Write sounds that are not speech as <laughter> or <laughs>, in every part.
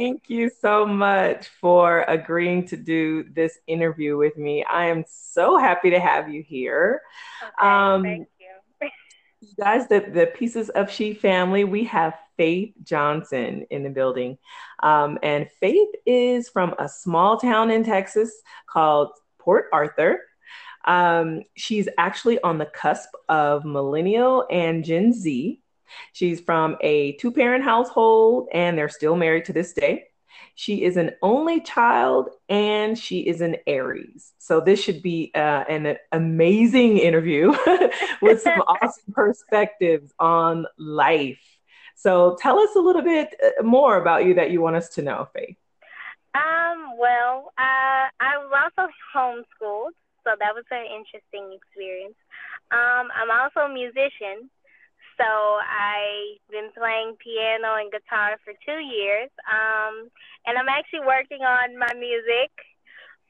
Thank you so much for agreeing to do this interview with me. I am so happy to have you here. Okay, um, thank you. you guys, the, the Pieces of She family, we have Faith Johnson in the building. Um, and Faith is from a small town in Texas called Port Arthur. Um, she's actually on the cusp of millennial and Gen Z. She's from a two parent household and they're still married to this day. She is an only child and she is an Aries. So this should be uh, an amazing interview <laughs> with some <laughs> awesome perspectives on life. So tell us a little bit uh, more about you that you want us to know, Faith. Um, well, uh, I was also homeschooled, so that was an interesting experience. Um, I'm also a musician, so I've been playing piano and guitar for two years. Um, and I'm actually working on my music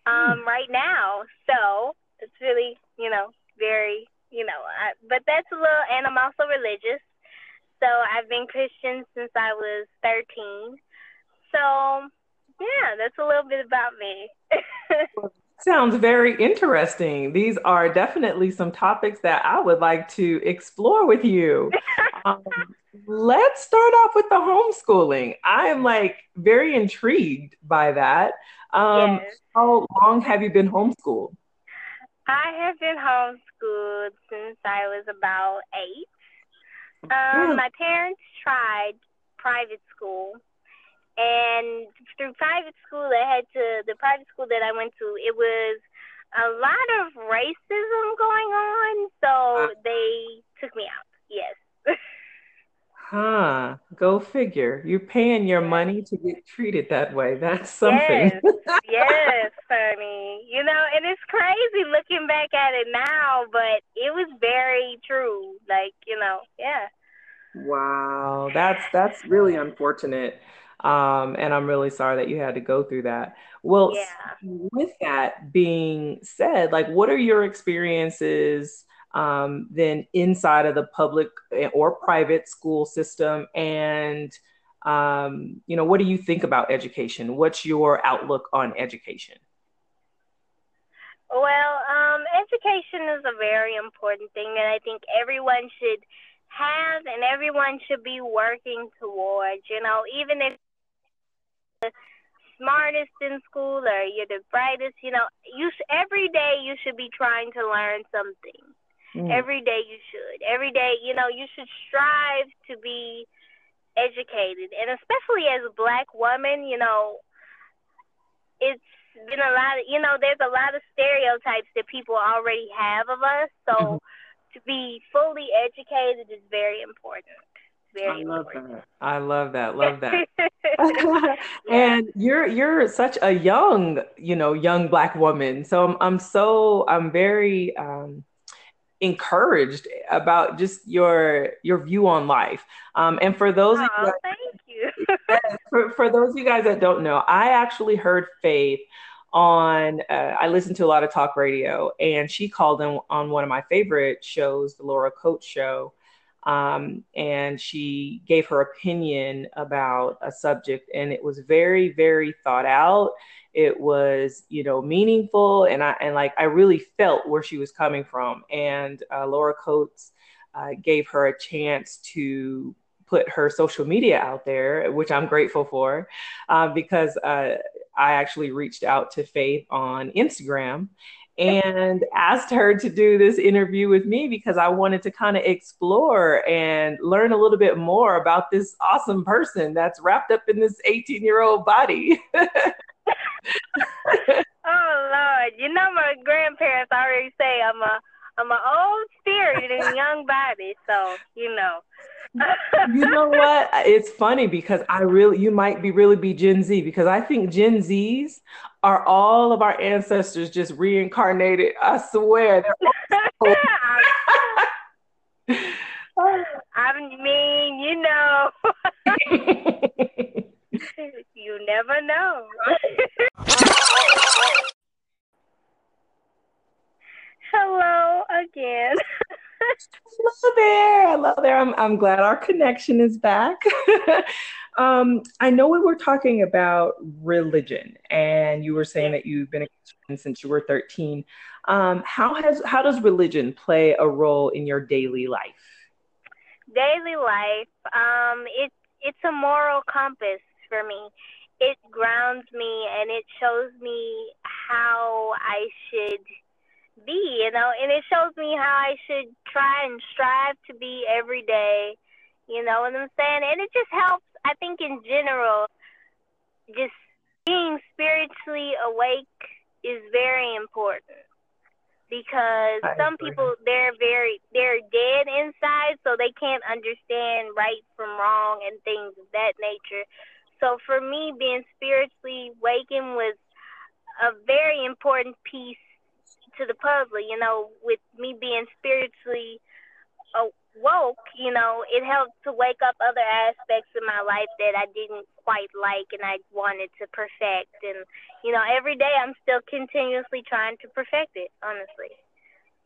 um, mm. right now. So it's really, you know, very, you know, I, but that's a little, and I'm also religious. So I've been Christian since I was 13. So yeah, that's a little bit about me. <laughs> Sounds very interesting. These are definitely some topics that I would like to explore with you. <laughs> um, let's start off with the homeschooling. I am like very intrigued by that. Um, yes. How long have you been homeschooled? I have been homeschooled since I was about eight. Um, my parents tried private school and through private school, I had to, the private school that I went to, it was a lot of racism going on. So they took me out. Yes. huh. Go figure. You're paying your money to get treated that way. That's something. Yes, <laughs> yes, honey. You know, and it's crazy looking back at it now, but it was very true. Like, you know, yeah. Wow, that's that's really unfortunate. Um, and I'm really sorry that you had to go through that. Well, yeah. with that being said, like, what are your experiences um, then inside of the public eh, or private school system? And, um, you know, what do you think about education? What's your outlook on education? Well, um, education is a very important thing that I think everyone should have and everyone should be working towards. You know, even if smartest in school or you're the brightest, you know, you sh- every day you should be trying to learn something. Mm. Every day you should. Every day, you know, you should strive to be educated. And especially as a black woman, you know, it's been a lot of, you know, there's a lot of stereotypes that people already have of us. So mm-hmm. to be fully educated is very important. Very I love important. that. I love that. Love that. <laughs> <laughs> and you're you're such a young, you know, young black woman. So I'm I'm so I'm very um encouraged about just your your view on life. Um, and for those oh, of you, guys, thank you. <laughs> for, for those of you guys that don't know, I actually heard Faith on uh, I listened to a lot of talk radio and she called in on one of my favorite shows, the Laura Coates show um, and she gave her opinion about a subject and it was very very thought out. It was you know meaningful and i and like i really felt where she was coming from. And uh, laura coates uh, gave her a chance to put her social media out there which i'm grateful for uh, because uh, i actually reached out to faith on instagram and asked her to do this interview with me because I wanted to kind of explore and learn a little bit more about this awesome person that's wrapped up in this 18 year old body. <laughs> oh Lord, you know my grandparents already say I'm a I'm an old spirit in a young body, so you know. You know what? It's funny because I really, you might be really be Gen Z because I think Gen Zs are all of our ancestors just reincarnated. I swear. <laughs> I mean, you know, <laughs> you never know. <laughs> Hello again. Hello there. Hello there. I'm, I'm glad our connection is back. <laughs> um, I know we were talking about religion, and you were saying that you've been a Christian since you were 13. Um, how has how does religion play a role in your daily life? Daily life, um, it it's a moral compass for me. It grounds me and it shows me how I should be, you know, and it shows me how I should try and strive to be every day, you know what I'm saying? And it just helps, I think, in general, just being spiritually awake is very important because I some agree. people they're very they're dead inside so they can't understand right from wrong and things of that nature so for me being spiritually waking was a very important piece to the puzzle. You know, with me being spiritually woke, you know, it helped to wake up other aspects of my life that I didn't quite like and I wanted to perfect. And, you know, every day I'm still continuously trying to perfect it, honestly.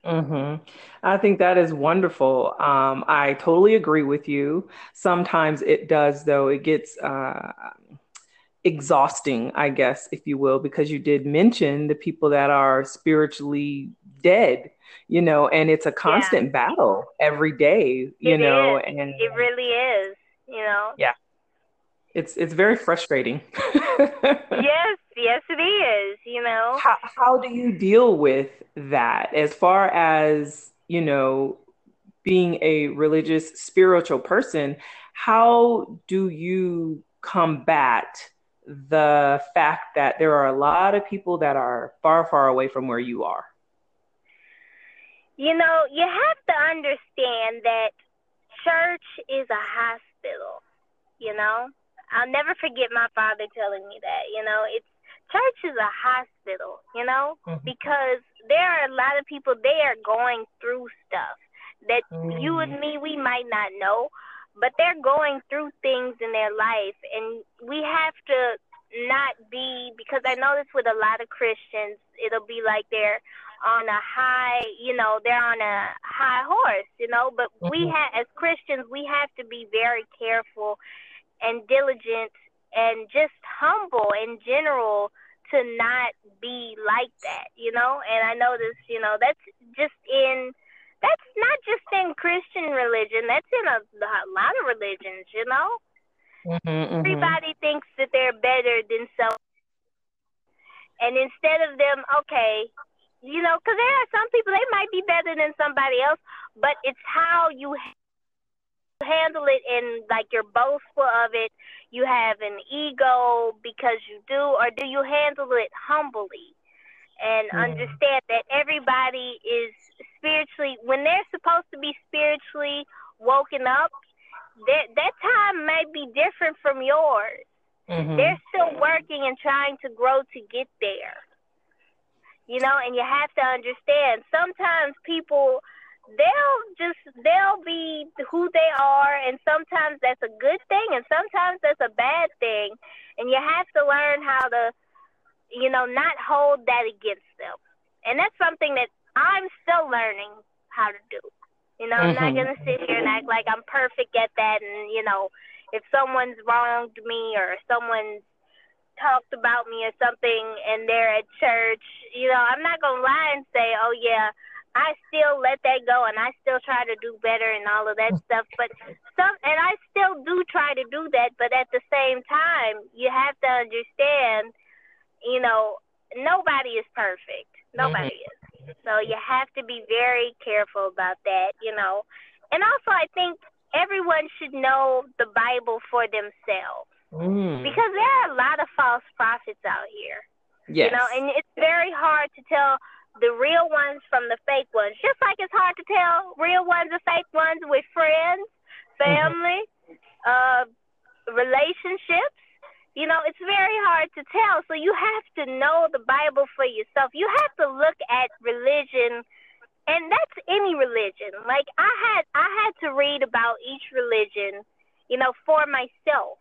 Mm-hmm. I think that is wonderful. Um, I totally agree with you. Sometimes it does, though. It gets uh, exhausting, I guess, if you will, because you did mention the people that are spiritually dead, you know, and it's a constant yeah. battle every day, you it know, is. and it really is, you know. Yeah. It's it's very frustrating. <laughs> yes, yes it is, you know. How how do you deal with that as far as, you know, being a religious spiritual person, how do you combat the fact that there are a lot of people that are far, far away from where you are? You know, you have to understand that church is a hospital, you know? I'll never forget my father telling me that, you know, it's church is a hospital, you know, mm-hmm. because there are a lot of people they are going through stuff that mm-hmm. you and me we might not know, but they're going through things in their life and we have to not be because I notice with a lot of Christians it'll be like they're on a high, you know, they're on a high horse, you know, but mm-hmm. we have as Christians we have to be very careful and diligent and just humble in general to not be like that, you know? And I notice, you know, that's just in that's not just in Christian religion. That's in a, a lot of religions, you know. Mm-hmm, mm-hmm. Everybody thinks that they're better than self, and instead of them, okay, you know, because there are some people they might be better than somebody else, but it's how you handle it and like you're boastful of it. You have an ego because you do, or do you handle it humbly? and mm-hmm. understand that everybody is spiritually when they're supposed to be spiritually woken up that that time may be different from yours mm-hmm. they're still working and trying to grow to get there you know and you have to understand sometimes people they'll just they'll be who they are and sometimes that's a good thing and sometimes that's a bad thing and you have to learn how to you know, not hold that against them. And that's something that I'm still learning how to do. You know, mm-hmm. I'm not mm-hmm. gonna sit here and act like I'm perfect at that. And you know, if someone's wronged me or someone's talked about me or something, and they're at church, you know, I'm not gonna lie and say, oh yeah, I still let that go and I still try to do better and all of that stuff. But some, and I still do try to do that. But at the same time, you have to understand you know, nobody is perfect. Nobody mm-hmm. is. So you have to be very careful about that, you know. And also, I think everyone should know the Bible for themselves. Mm. Because there are a lot of false prophets out here. Yes. You know, and it's very hard to tell the real ones from the fake ones. Just like it's hard to tell real ones and fake ones with friends, mm-hmm. family, mm-hmm. uh, relationships you know, it's very hard to tell. So you have to know the Bible for yourself. You have to look at religion and that's any religion. Like I had I had to read about each religion, you know, for myself.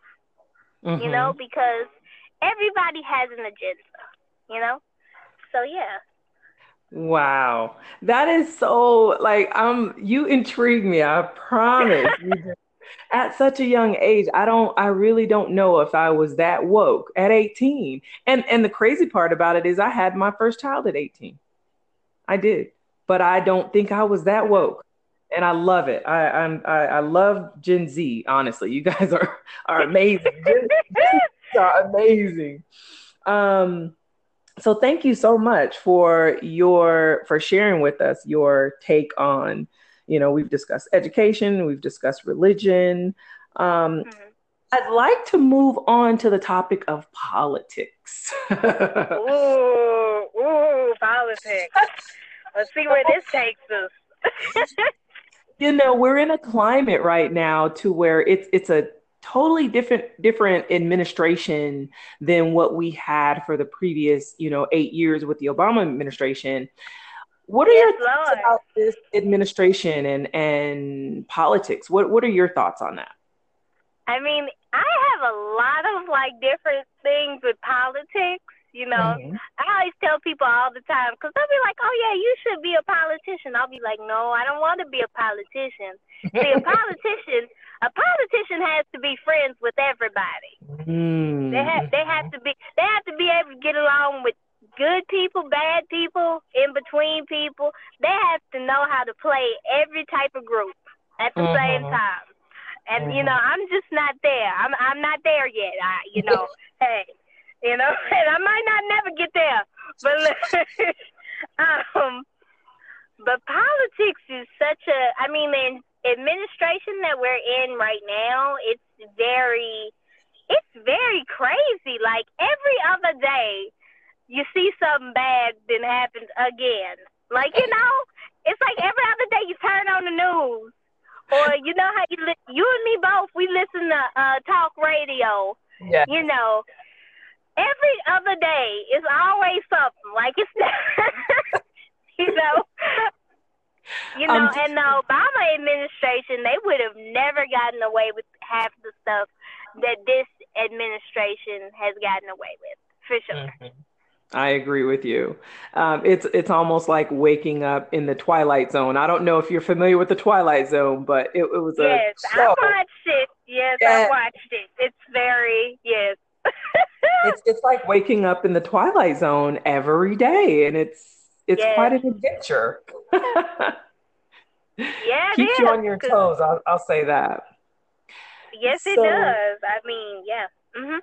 Mm-hmm. You know, mm-hmm. because everybody has an agenda, you know? So yeah. Wow. That is so like um you intrigue me, I promise. <laughs> at such a young age, I don't I really don't know if I was that woke at 18. And and the crazy part about it is I had my first child at 18. I did. But I don't think I was that woke. And I love it. I I'm I, I love Gen Z, honestly. You guys are are amazing. are amazing. Um so thank you so much for your for sharing with us your take on you know we've discussed education we've discussed religion. Um, mm-hmm. i'd like to move on to the topic of politics. <laughs> <laughs> Ooh, ooh politics. Let's see where this takes us. <laughs> You know we're in a climate right now to where it's it's a totally different different administration than what we had for the previous you know eight years with the obama administration what are yes, your thoughts Lord. about this administration and and politics what what are your thoughts on that i mean i have a lot of like different things with politics you know, mm-hmm. I always tell people all the time because they'll be like, "Oh yeah, you should be a politician." I'll be like, "No, I don't want to be a politician." See, a <laughs> politician, a politician has to be friends with everybody. Mm-hmm. They have, they have to be, they have to be able to get along with good people, bad people, in between people. They have to know how to play every type of group at the mm-hmm. same time. And you know, mm-hmm. I'm just not there. I'm I'm not there yet. I, you know, <laughs> hey you know, <laughs> and I might not never get there, but <laughs> um, but politics is such a. I mean, the administration that we're in right now, it's very, it's very crazy. Like every other day, you see something bad then happens again. Like you know, it's like every other day you turn on the news, or you know how you li- you and me both we listen to uh, talk radio. Yeah. You know, every other day is always something. Like it's <laughs> you know. You know, um, and the Obama administration, they would have never gotten away with half the stuff that this administration has gotten away with, for sure. Mm-hmm. I agree with you. Um, it's it's almost like waking up in the Twilight Zone. I don't know if you're familiar with the Twilight Zone, but it, it was a yes. I watched it. Yes, yes, I watched it. It's very yes <laughs> it's it's like waking up in the twilight zone every day, and it's it's yes. quite an adventure. <laughs> yeah, keeps you on your toes. I'll, I'll say that. Yes, so, it does. I mean, yeah. Mm-hmm.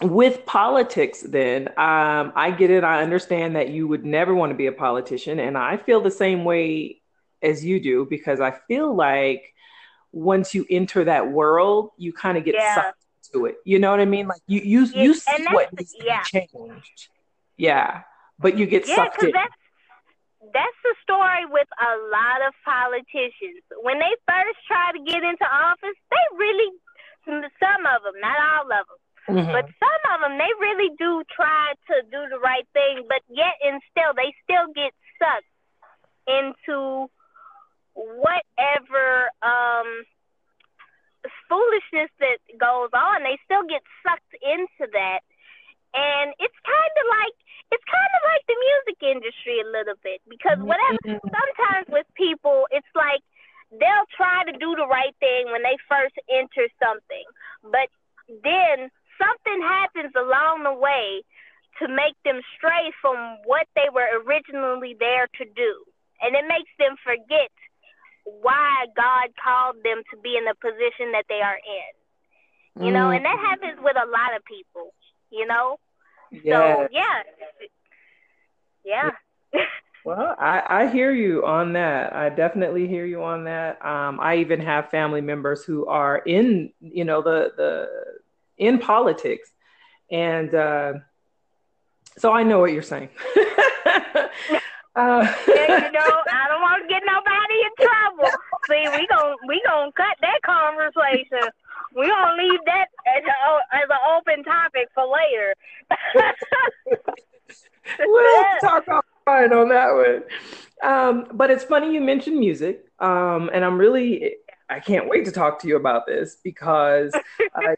With politics, then um, I get it. I understand that you would never want to be a politician, and I feel the same way as you do because I feel like once you enter that world, you kind of get yeah. sucked to it. You know what I mean? Like you you yeah, you see what needs to yeah. be changed. Yeah. But you get yeah, sucked in. That's, that's the story with a lot of politicians. When they first try to get into office, they really some of them, not all of them. Mm-hmm. But some of them, they really do try to do the right thing, but yet and still, they still get sucked into whatever um, foolishness that goes on, they still get sucked into that. And it's kind of like it's kind of like the music industry a little bit because whatever mm-hmm. sometimes with people it's like they'll try to do the right thing when they first enter something, but then something happens along the way to make them stray from what they were originally there to do. And it makes them forget why God called them to be in the position that they are in. You know, mm. and that happens with a lot of people, you know? Yes. So, yeah. Yeah. <laughs> Well, I, I hear you on that. I definitely hear you on that. Um, I even have family members who are in, you know, the the in politics, and uh, so I know what you're saying. <laughs> Uh, yeah, you know, <laughs> I don't want to get nobody in trouble. See, we gon' we gonna cut that conversation. We gonna leave that as a, as an open topic for later. <laughs> we'll talk offline on that one. Um, but it's funny you mentioned music, um, and I'm really I can't wait to talk to you about this because uh, <laughs>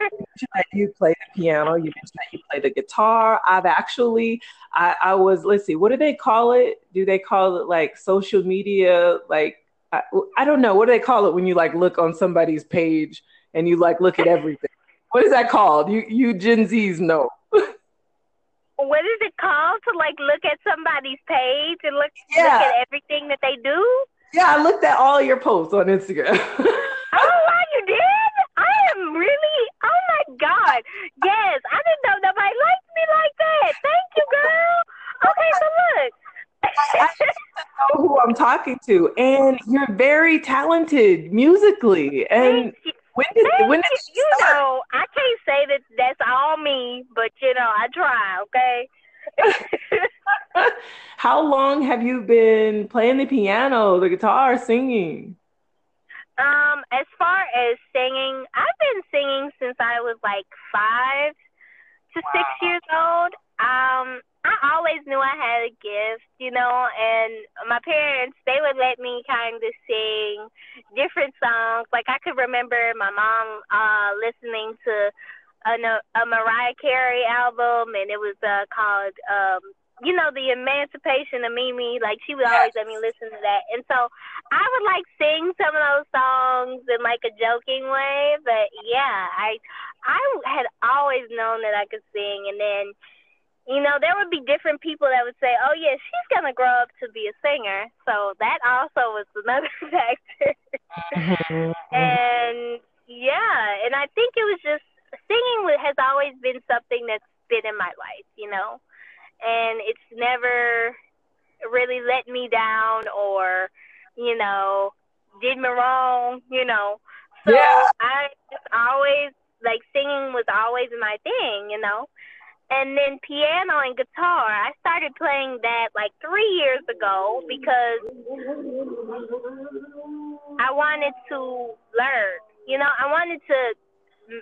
you, you play the piano, you mentioned that you play the guitar. I've actually, I, I was, let's see, what do they call it? Do they call it like social media? Like, I, I don't know. What do they call it when you like look on somebody's page and you like look at everything? What is that called? You, you Gen Zs know. what is it called to like look at somebody's page and look, yeah. look at everything that they do? Yeah, I looked at all your posts on Instagram. <laughs> oh, wow, you did? I am really, oh my God. Yes, I didn't know nobody liked me like that. Thank you, girl. Okay, so look. I know who I'm talking to, and you're very talented musically. And when did when did you, you know? I can't say that that's all me, but you know, I try. Okay. <laughs> How long have you been playing the piano, the guitar, singing? Um, as far as singing, I've been singing since I was like five to wow. six years old. Um, I always knew I had a gift, you know, and my parents, they would let me kind of sing different songs. Like I could remember my mom uh listening to a, a Mariah Carey album, and it was uh, called, um, you know, the Emancipation of Mimi. Like she would always let me listen to that, and so I would like sing some of those songs in like a joking way. But yeah, I I had always known that I could sing, and then. You know, there would be different people that would say, "Oh, yeah, she's gonna grow up to be a singer." So that also was another <laughs> factor. Mm-hmm. and yeah, and I think it was just singing has always been something that's been in my life, you know, and it's never really let me down or, you know, did me wrong, you know. So yeah. I just always like singing was always my thing, you know. And then piano and guitar, I started playing that like three years ago because I wanted to learn. You know, I wanted to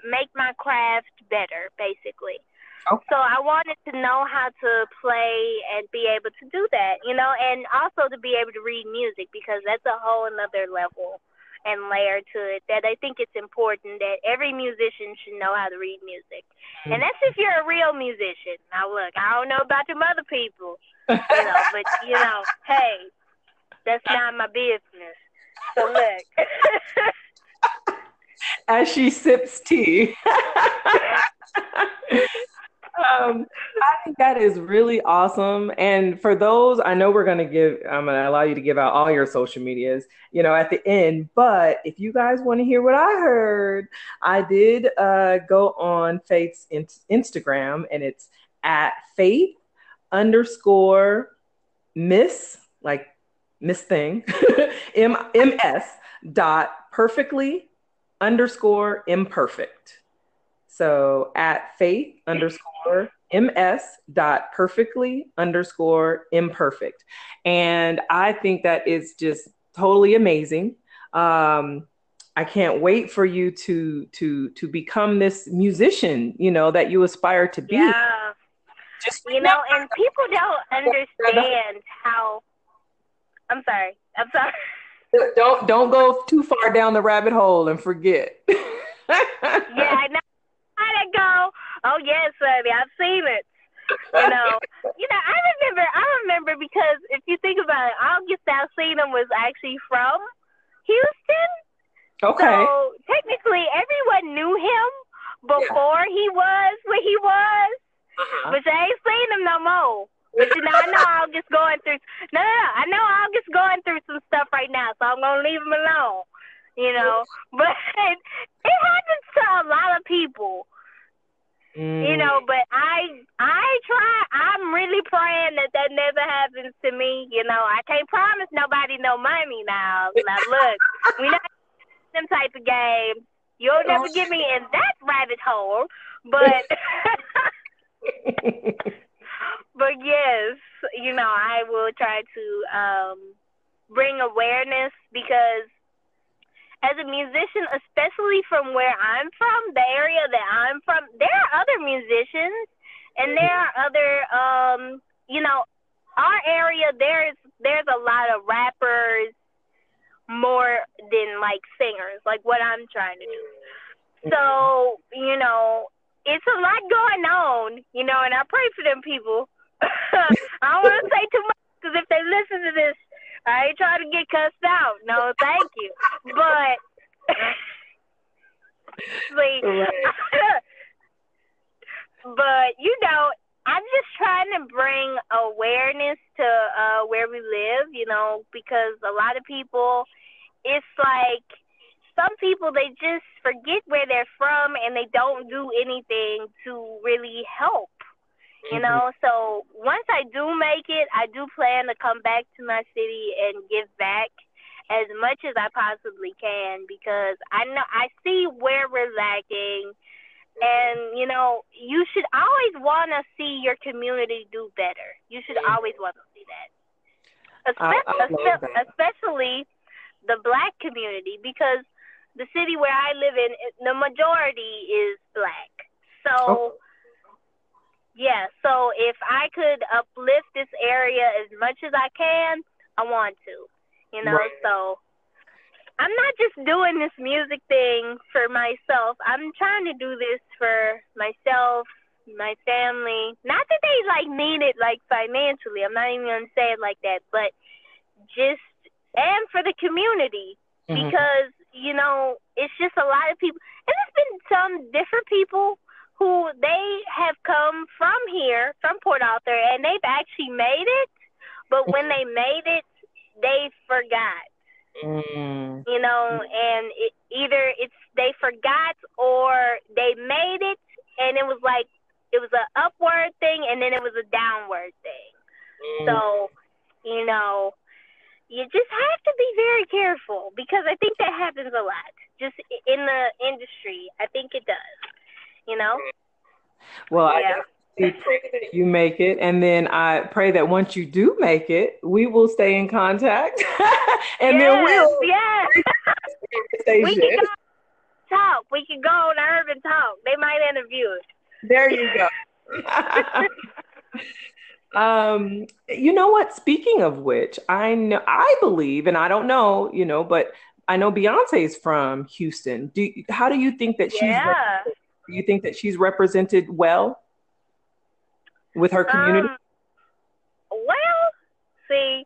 make my craft better, basically. Okay. So I wanted to know how to play and be able to do that, you know, and also to be able to read music because that's a whole another level and layer to it that I think it's important that every musician should know how to read music. Mm-hmm. And that's if you're a real musician. Now look, I don't know about them other people, you know, but you know, <laughs> hey, that's not my business. So look. <laughs> as she sips tea. um, I think that is really awesome. And for those, I know we're going to give, I'm going to allow you to give out all your social medias, you know, at the end. But if you guys want to hear what I heard, I did uh, go on Faith's in- Instagram and it's at Faith underscore Miss, like Miss Thing, <laughs> M M S dot perfectly underscore imperfect. So at faith underscore ms dot perfectly underscore imperfect. And I think that is just totally amazing. Um, I can't wait for you to to to become this musician, you know, that you aspire to be. Yeah. Just you know, and people don't <laughs> understand how I'm sorry. I'm sorry. <laughs> <laughs> Don't don't go too far down the rabbit hole and forget. <laughs> yeah, I know how to go. Oh yes, honey, I've seen it. You know, you know, I remember. I remember because if you think about it, August Alsina was actually from Houston. Okay. So technically, everyone knew him before yeah. he was what he was, uh-huh. but they ain't seen him no more. But you know, I know August going through. No, no, no. I know August going through some stuff right now, so I'm gonna leave him alone. You know, but <laughs> it happens to a lot of people. Mm. You know, but I I try. I'm really praying that that never happens to me. You know, I can't promise nobody no money now. Now look, we not <laughs> them type of game. You'll never get me in that rabbit hole, but. <laughs> but yes, you know, I will try to um, bring awareness because as a musician, especially from where I'm from, the area that I'm from, there are other musicians and there are other, um, you know, our area there's there's a lot of rappers more than like singers, like what I'm trying to do. So, you know, it's a lot going on, you know, and I pray for them people. <laughs> I don't want to say too much because if they listen to this, I ain't trying to get cussed out. No, thank you. But, <laughs> see, <laughs> but you know, I'm just trying to bring awareness to uh, where we live, you know, because a lot of people, it's like some people they just forget where they're from and they don't do anything to really help. You mm-hmm. know, so once I do make it, I do plan to come back to my city and give back as much as I possibly can because I know I see where we're lacking and you know, you should always want to see your community do better. You should mm-hmm. always want to see that. Especially, I, I that. especially the black community because the city where I live in, the majority is black. So, oh. Yeah. So if I could uplift this area as much as I can, I want to. You know, right. so I'm not just doing this music thing for myself. I'm trying to do this for myself, my family. Not that they like need it like financially. I'm not even gonna say it like that, but just and for the community mm-hmm. because you know, it's just a lot of people, and there's been some different people who they have come from here, from Port Arthur, and they've actually made it, but when they made it, they forgot. Mm. You know, and it, either it's they forgot or they made it, and it was like it was an upward thing, and then it was a downward thing. Mm. So, you know, you just have to be very careful because I think that happens a lot. Just in the industry, I think it does. You know. Well, yeah. I pray that you make it, and then I pray that once you do make it, we will stay in contact, <laughs> and yes, then we'll yes. <laughs> we can go talk. We can go on Urban Talk. They might interview us. There you go. <laughs> Um, you know what? Speaking of which, I know I believe, and I don't know, you know, but I know Beyonce is from Houston. Do how do you think that she's? Yeah. Do you think that she's represented well with her community? Um, well, see,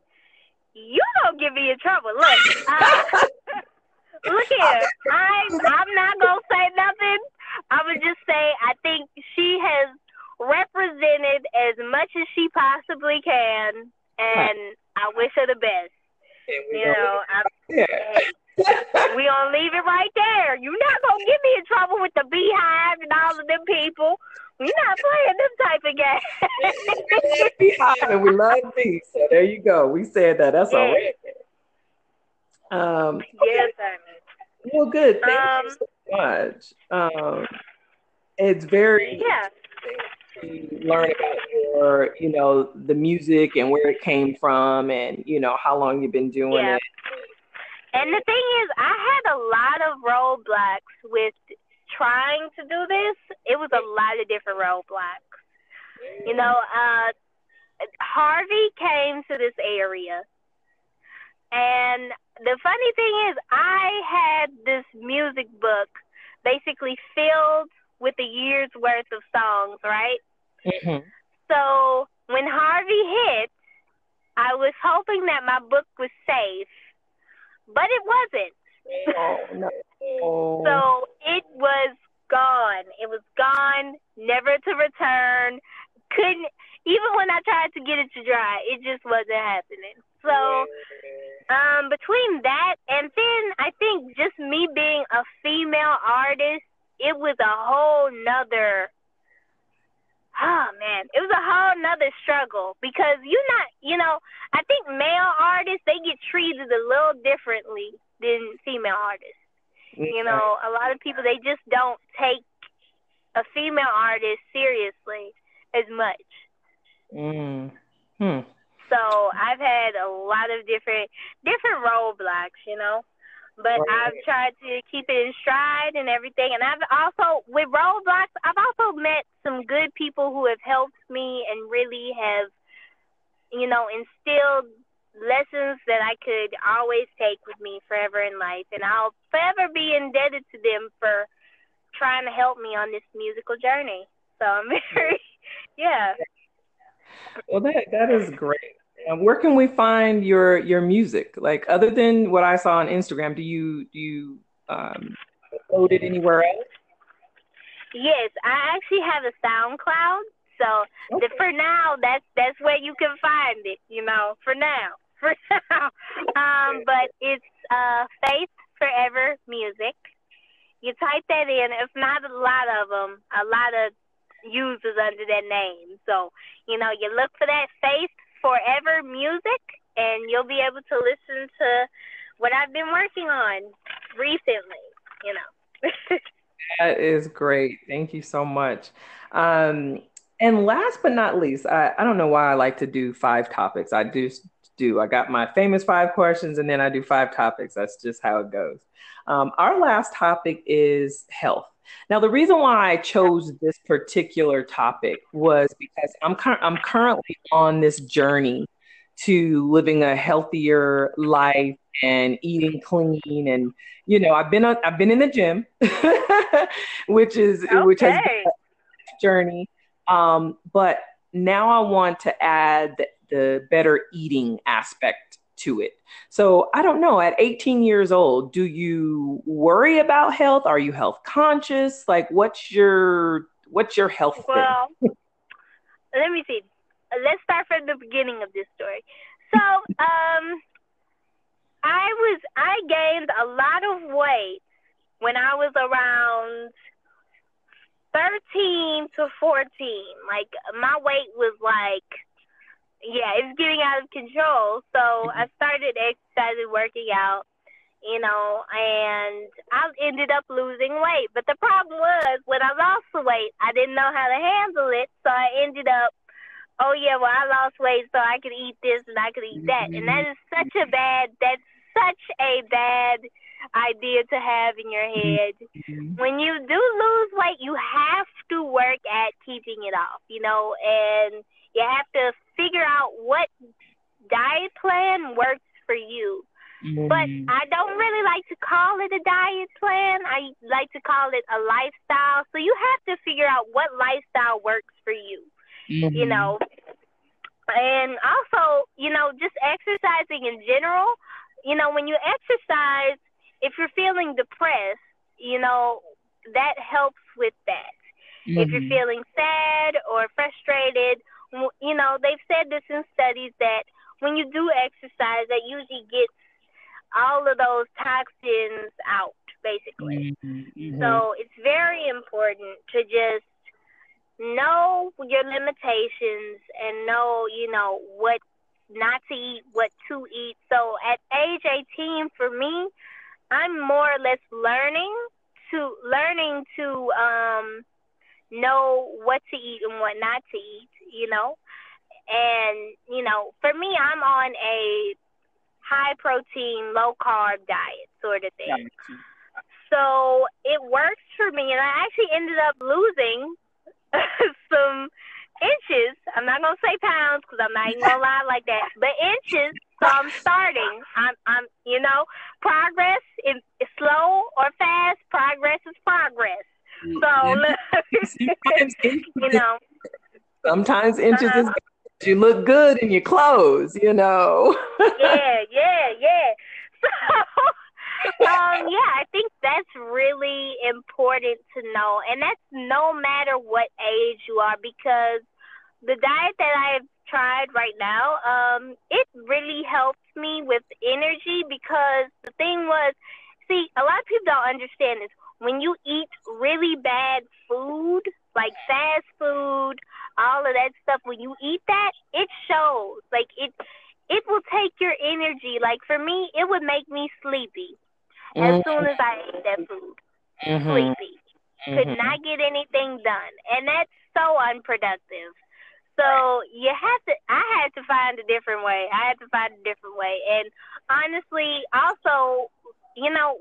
you don't get me in trouble. Look, uh, <laughs> look here. I I'm not gonna say nothing. I would just say I think she has represented as much as she possibly can, and I wish her the best. You know, I, yeah. We gonna leave it right there. You're not gonna get me in trouble with the BeyHive and all of them people. We're not playing them type of game. BeyHive and we love bees. So there you go. We said that. That's all right. Um, okay. Yes, Well, good. Thank um, you so much. Um, it's very yeah learn about your, you know, the music and where it came from and, you know, how long you've been doing yeah. it. And the thing is, I had a lot of roadblocks with trying to do this. It was a lot of different roadblocks. You know, uh, Harvey came to this area. And the funny thing is, I had this music book basically filled with a year's worth of songs, right? Mm-hmm. So when Harvey hit, I was hoping that my book was safe, but it wasn't. Oh, no. <laughs> so it was gone. It was gone, never to return. Couldn't even when I tried to get it to dry, it just wasn't happening. So um, between that and then I think just me being a female artist, it was a whole nother oh man, it was a whole nother struggle because you're not, you know, I think male artists they get treated a little differently than female artists. You know, a lot of people they just don't take a female artist seriously as much. Mm. Hmm. So I've had a lot of different different roadblocks, you know but. I've tried to keep it in stride and everything. And I've also, with roadblocks, I've also met some good people who have helped me and really have, you know, instilled lessons that I could always take with me forever in life, and I'll forever be indebted to them for trying to help me on this musical journey. So I'm <laughs> very, yeah. Well, that that is great. And where can we find your your music? Like other than what I saw on Instagram, do you do you um, upload it anywhere else? Yes, I actually have a SoundCloud. So okay. for now, that's that's where you can find it. You know, for now, <laughs> for now. Um, but it's uh, Faith Forever Music. You type that in. If not a lot of them, a lot of users under that name. So you know, you look for that Faith Forever Music, and you'll be able to listen to what I've been working on recently. You know. <laughs> that is great. Thank you so much. Um, and last but not least, I, I don't know why I like to do five topics. I do do. I got my famous five questions and then I do five topics. That's just how it goes. Um, our last topic is health. Now, the reason why I chose this particular topic was because I'm, I'm currently on this journey to living a healthier life and eating clean and you know I've been on, I've been in the gym <laughs> which is okay. which has been a journey um, but now I want to add the, the better eating aspect to it. So I don't know, at 18 years old, do you worry about health? Are you health conscious? Like what's your what's your health well, let me see. Let's start from the beginning of this story. So, um I was I gained a lot of weight when I was around 13 to 14. Like my weight was like, yeah, it's getting out of control. So mm-hmm. I started exercising, working out, you know, and I ended up losing weight. But the problem was when I lost the weight, I didn't know how to handle it. So I ended up, oh yeah, well I lost weight so I could eat this and I could eat that. And that is such a bad, that's such a bad idea to have in your head. Mm-hmm. When you do lose weight, you have to work at keeping it off, you know, and you have to figure out what diet plan works for you. Mm-hmm. But I don't really like to call it a diet plan. I like to call it a lifestyle. So you have to figure out what lifestyle works for you, mm-hmm. you know. And also, you know, just exercising in general. You know, when you exercise, if you're feeling depressed, you know, that helps with that. Mm-hmm. If you're mm-hmm. feeling sad or frustrated, you know, they've said this in studies that when you do exercise, that usually gets all of those toxins out, basically. Mm-hmm. So it's very important to just know your limitations and know, you know, what not to eat, what to eat. So at age 18, for me, I'm more or less learning to learning to um, know what to eat and what not to eat, you know. And you know, for me, I'm on a high protein, low carb diet sort of thing. So it works for me, and I actually ended up losing <laughs> some inches. I'm not gonna say pounds because I'm not even gonna lie like that, but inches. So I'm starting. I'm, I'm, you know, progress is slow or fast. Progress is progress. So <laughs> you <laughs> know, sometimes inches uh-huh. is you look good in your clothes. You know. yeah, <laughs> yeah, yeah. So um, yeah, I think that's really important to know. And that's no matter what age you are, because the diet that I've tried right now, um, it really helps me with energy because the thing was, see, a lot of people don't understand this. When you eat really bad food, like fast food, all of that stuff, when you eat that, it shows. Like it, it will take your energy. Like for me, it would make me sleepy as mm-hmm. soon as I ate that food. Mm-hmm. Sleepy. Mm-hmm. Could not get anything done, and that's so unproductive. So you have to. I had to find a different way. I had to find a different way. And honestly, also, you know,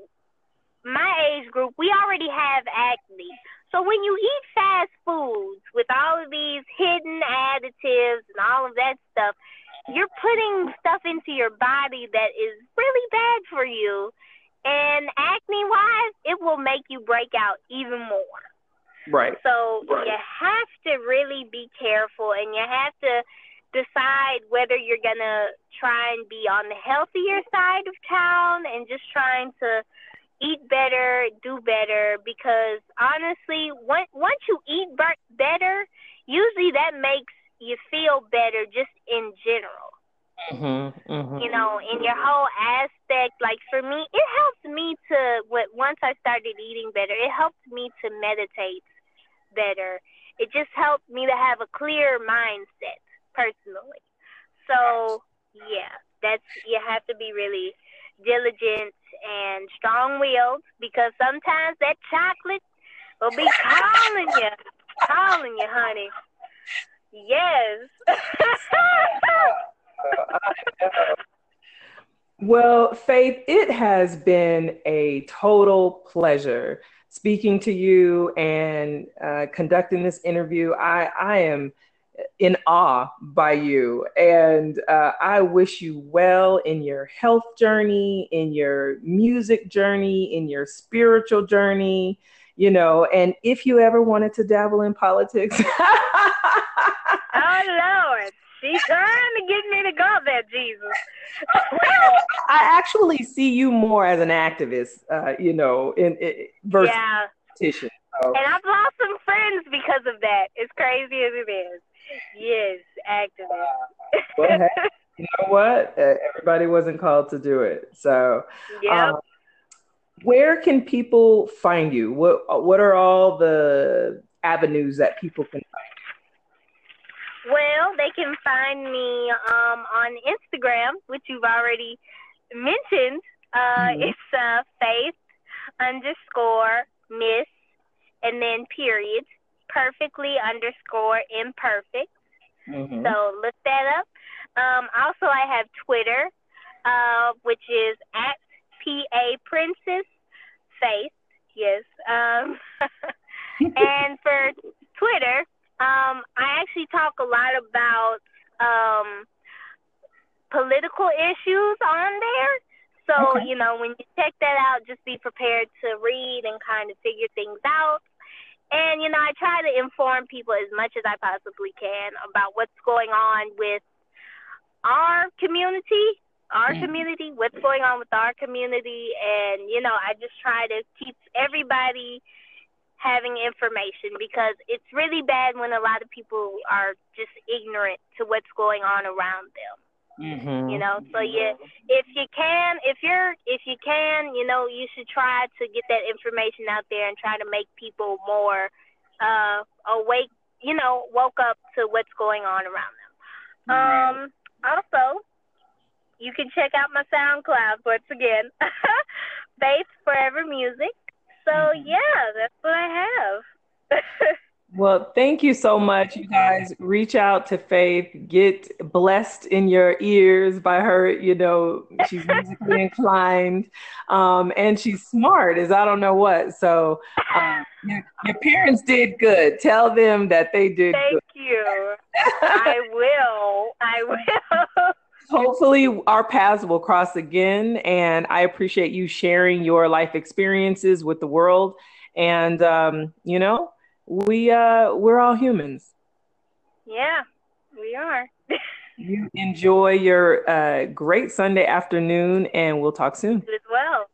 my age group, we already have acne. So when you eat fast foods with all of these hidden additives and all of that stuff, you're putting stuff into your body that is really bad for you. And acne wise, it will make you break out even more. Right. So right. you have to really be careful and you have to decide whether you're going to try and be on the healthier side of town and just trying to eat better, do better because honestly, once once you eat better, usually that makes you feel better just in general. Mm-hmm, mm-hmm. You know, in your whole aspect. Like for me, it helped me to. What once I started eating better, it helped me to meditate better. It just helped me to have a clear mindset personally. So yeah, that's you have to be really diligent and strong-willed because sometimes that chocolate will be calling you, calling you, honey. Yes. <laughs> well, Faith, it has been a total pleasure speaking to you and uh, conducting this interview. I, I am in awe by you. And uh, I wish you well in your health journey, in your music journey, in your spiritual journey, you know. And if you ever wanted to dabble in politics, <laughs> oh Lord, she's trying to get me to go there, Jesus. well, I actually see you more as an activist, uh, you know, in, in versus yeah. politician. So. And I've lost some friends because of that. As crazy as it is. Yes, activist. hey, you know what? Uh, everybody wasn't called to do it. So, yeah. Um, where can people find you? What What are all the avenues that people can find? Well, they can find me um, on Instagram, which you've already mentioned. Uh, mm-hmm. It's uh, faith underscore miss and then period perfectly underscore imperfect. Mm-hmm. So look that up. Um, also, I have Twitter, uh, which is at PA Princess Faith. Yes. Um, <laughs> and for Twitter, um, I actually talk a lot about um, political issues on there. So, okay. you know, when you check that out, just be prepared to read and kind of figure things out. And, you know, I try to inform people as much as I possibly can about what's going on with our community, our mm. community, what's going on with our community. And, you know, I just try to keep everybody having information because it's really bad when a lot of people are just ignorant to what's going on around them. Mm-hmm. You know, so yeah, if you can, if you're, if you can, you know, you should try to get that information out there and try to make people more uh, awake. You know, woke up to what's going on around them. Um, also, you can check out my SoundCloud once again, <laughs> Faith Forever Music. So mm-hmm. yeah, that's what I have. <laughs> well, thank you so much, you guys. Reach out to Faith, get blessed in your ears by her. You know, she's musically <laughs> inclined, um, and she's smart as I don't know what. So um, your, your, parents did good. Tell them that they did. Thank good. you. I will. I will <laughs> hopefully our paths will cross again and i appreciate you sharing your life experiences with the world and um, you know we uh we're all humans. Yeah, we are. <laughs> you enjoy your uh, great Sunday afternoon, and we'll talk soon. You as well.